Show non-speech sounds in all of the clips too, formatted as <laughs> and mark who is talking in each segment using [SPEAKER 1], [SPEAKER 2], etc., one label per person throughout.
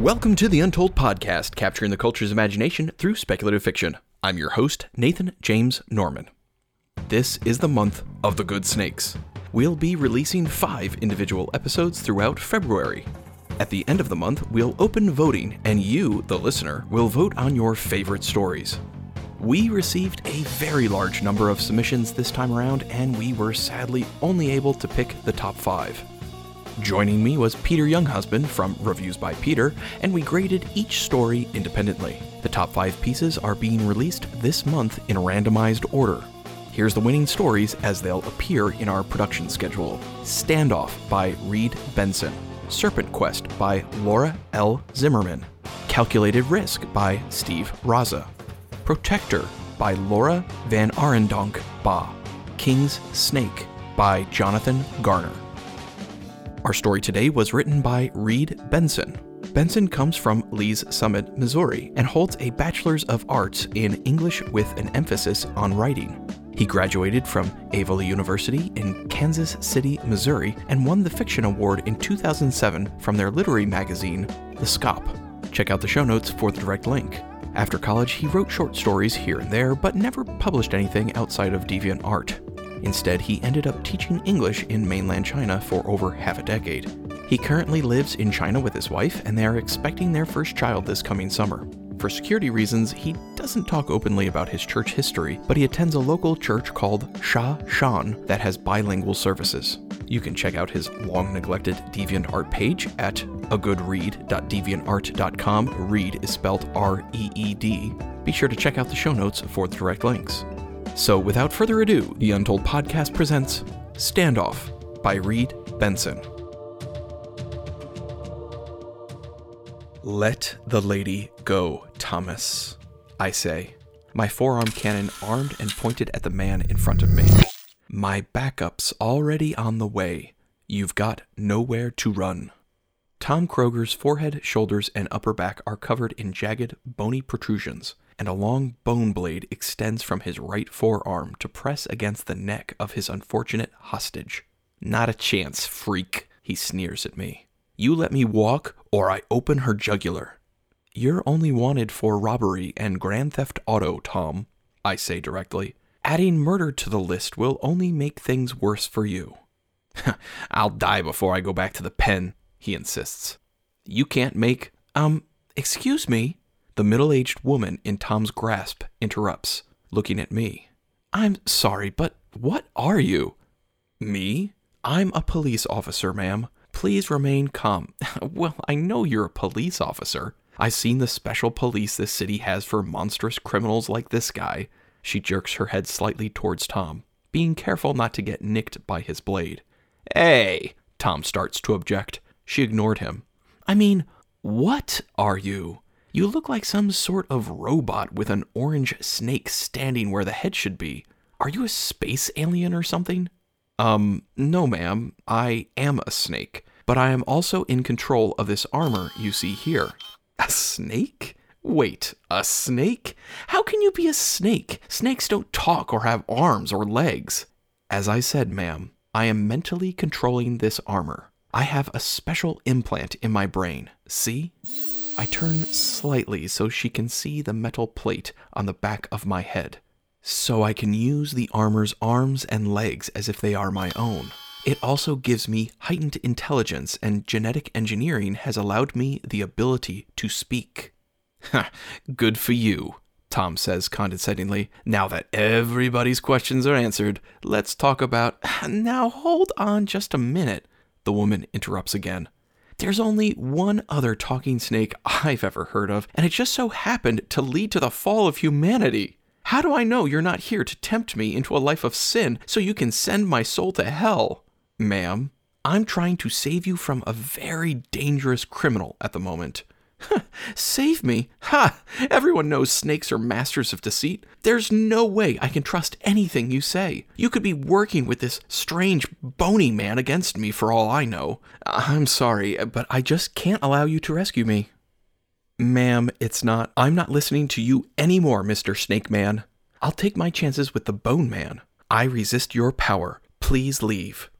[SPEAKER 1] Welcome to the Untold Podcast, capturing the culture's imagination through speculative fiction. I'm your host, Nathan James Norman. This is the month of the good snakes. We'll be releasing five individual episodes throughout February. At the end of the month, we'll open voting, and you, the listener, will vote on your favorite stories. We received a very large number of submissions this time around, and we were sadly only able to pick the top five. Joining me was Peter Younghusband from Reviews by Peter, and we graded each story independently. The top five pieces are being released this month in randomized order. Here's the winning stories as they'll appear in our production schedule Standoff by Reed Benson, Serpent Quest by Laura L. Zimmerman, Calculated Risk by Steve Raza, Protector by Laura Van Arendonk Baugh, King's Snake by Jonathan Garner. Our story today was written by Reed Benson. Benson comes from Lee's Summit, Missouri, and holds a Bachelor's of Arts in English with an emphasis on writing. He graduated from Avila University in Kansas City, Missouri, and won the Fiction Award in 2007 from their literary magazine, The Scop. Check out the show notes for the direct link. After college, he wrote short stories here and there, but never published anything outside of DeviantArt. Instead, he ended up teaching English in mainland China for over half a decade. He currently lives in China with his wife, and they are expecting their first child this coming summer. For security reasons, he doesn't talk openly about his church history, but he attends a local church called Sha Shan that has bilingual services. You can check out his long neglected DeviantArt page at agoodreed.deviantart.com. Read is spelled R E E D. Be sure to check out the show notes for the direct links. So, without further ado, the Untold Podcast presents Standoff by Reed Benson. Let the lady go, Thomas, I say, my forearm cannon armed and pointed at the man in front of me. My backup's already on the way. You've got nowhere to run. Tom Kroger's forehead, shoulders, and upper back are covered in jagged, bony protrusions and a long bone blade extends from his right forearm to press against the neck of his unfortunate hostage. Not a chance, freak, he sneers at me. You let me walk, or I open her jugular. You're only wanted for robbery and grand theft auto, Tom, I say directly. Adding murder to the list will only make things worse for you. <laughs> I'll die before I go back to the pen, he insists. You can't make. Um, excuse me, the middle aged woman in Tom's grasp interrupts, looking at me. I'm sorry, but what are you? Me? I'm a police officer, ma'am. Please remain calm. <laughs> well, I know you're a police officer. I've seen the special police this city has for monstrous criminals like this guy. She jerks her head slightly towards Tom, being careful not to get nicked by his blade. Hey! Tom starts to object. She ignored him. I mean, what are you? You look like some sort of robot with an orange snake standing where the head should be. Are you a space alien or something? Um, no, ma'am. I am a snake, but I am also in control of this armor you see here. A snake? Wait, a snake? How can you be a snake? Snakes don't talk or have arms or legs. As I said, ma'am, I am mentally controlling this armor. I have a special implant in my brain. See? I turn slightly so she can see the metal plate on the back of my head, so I can use the armor's arms and legs as if they are my own. It also gives me heightened intelligence, and genetic engineering has allowed me the ability to speak. Good for you, Tom says condescendingly. Now that everybody's questions are answered, let's talk about. Now hold on just a minute, the woman interrupts again. There's only one other talking snake I've ever heard of, and it just so happened to lead to the fall of humanity. How do I know you're not here to tempt me into a life of sin so you can send my soul to hell? Ma'am, I'm trying to save you from a very dangerous criminal at the moment. Save me? Ha! Everyone knows snakes are masters of deceit. There's no way I can trust anything you say. You could be working with this strange, bony man against me for all I know. Uh, I'm sorry, but I just can't allow you to rescue me. Ma'am, it's not. I'm not listening to you anymore, Mr. Snake Man. I'll take my chances with the Bone Man. I resist your power. Please leave.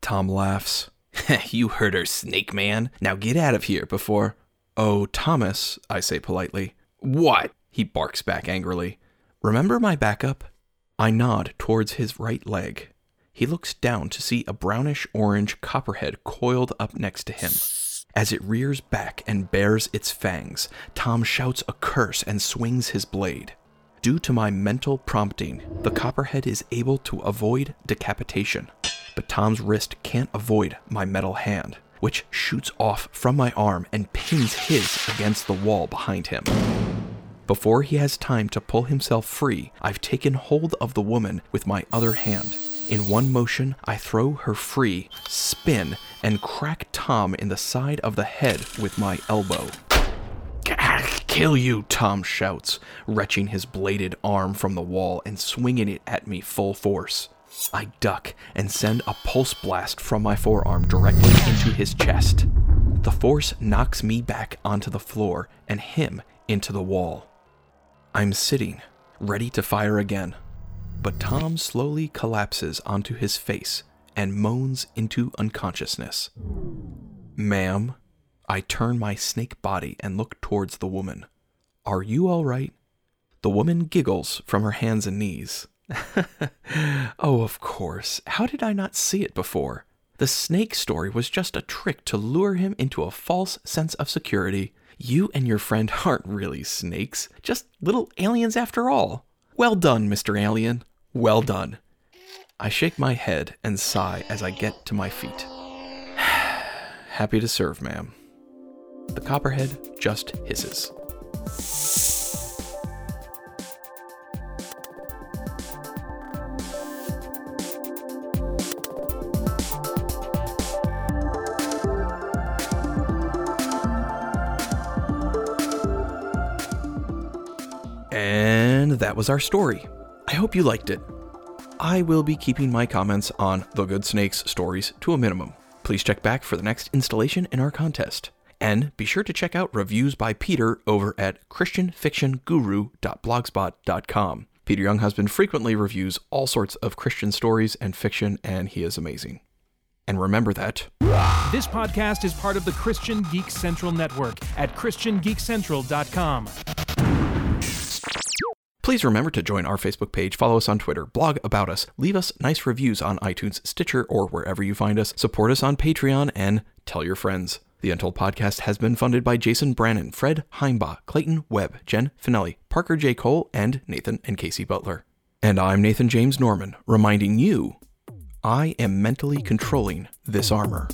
[SPEAKER 1] Tom laughs. <laughs> you heard her, Snake Man. Now get out of here before. Oh, Thomas, I say politely. What? He barks back angrily. Remember my backup? I nod towards his right leg. He looks down to see a brownish orange copperhead coiled up next to him. As it rears back and bares its fangs, Tom shouts a curse and swings his blade. Due to my mental prompting, the copperhead is able to avoid decapitation, but Tom's wrist can't avoid my metal hand, which shoots off from my arm and pins his against the wall behind him. Before he has time to pull himself free, I've taken hold of the woman with my other hand. In one motion, I throw her free, spin, and crack Tom in the side of the head with my elbow. Kill you, Tom shouts, retching his bladed arm from the wall and swinging it at me full force. I duck and send a pulse blast from my forearm directly into his chest. The force knocks me back onto the floor and him into the wall. I'm sitting, ready to fire again, but Tom slowly collapses onto his face and moans into unconsciousness. Ma'am, I turn my snake body and look towards the woman. Are you all right? The woman giggles from her hands and knees. <laughs> oh, of course. How did I not see it before? The snake story was just a trick to lure him into a false sense of security. You and your friend <laughs> aren't really snakes, just little aliens after all. Well done, Mr. Alien. Well done. I shake my head and sigh as I get to my feet. <sighs> Happy to serve, ma'am. The copperhead just hisses. And that was our story. I hope you liked it. I will be keeping my comments on The Good Snakes stories to a minimum. Please check back for the next installation in our contest. And be sure to check out reviews by Peter over at christianfictionguru.blogspot.com. Peter Younghusband frequently reviews all sorts of Christian stories and fiction, and he is amazing. And remember that
[SPEAKER 2] This podcast is part of the Christian Geek Central Network at ChristianGeekCentral.com.
[SPEAKER 1] Please remember to join our Facebook page, follow us on Twitter, blog about us, leave us nice reviews on iTunes, Stitcher, or wherever you find us, support us on Patreon, and tell your friends. The Untold Podcast has been funded by Jason Brannon, Fred Heimbach, Clayton Webb, Jen Finelli, Parker J. Cole, and Nathan and Casey Butler. And I'm Nathan James Norman, reminding you I am mentally controlling this armor.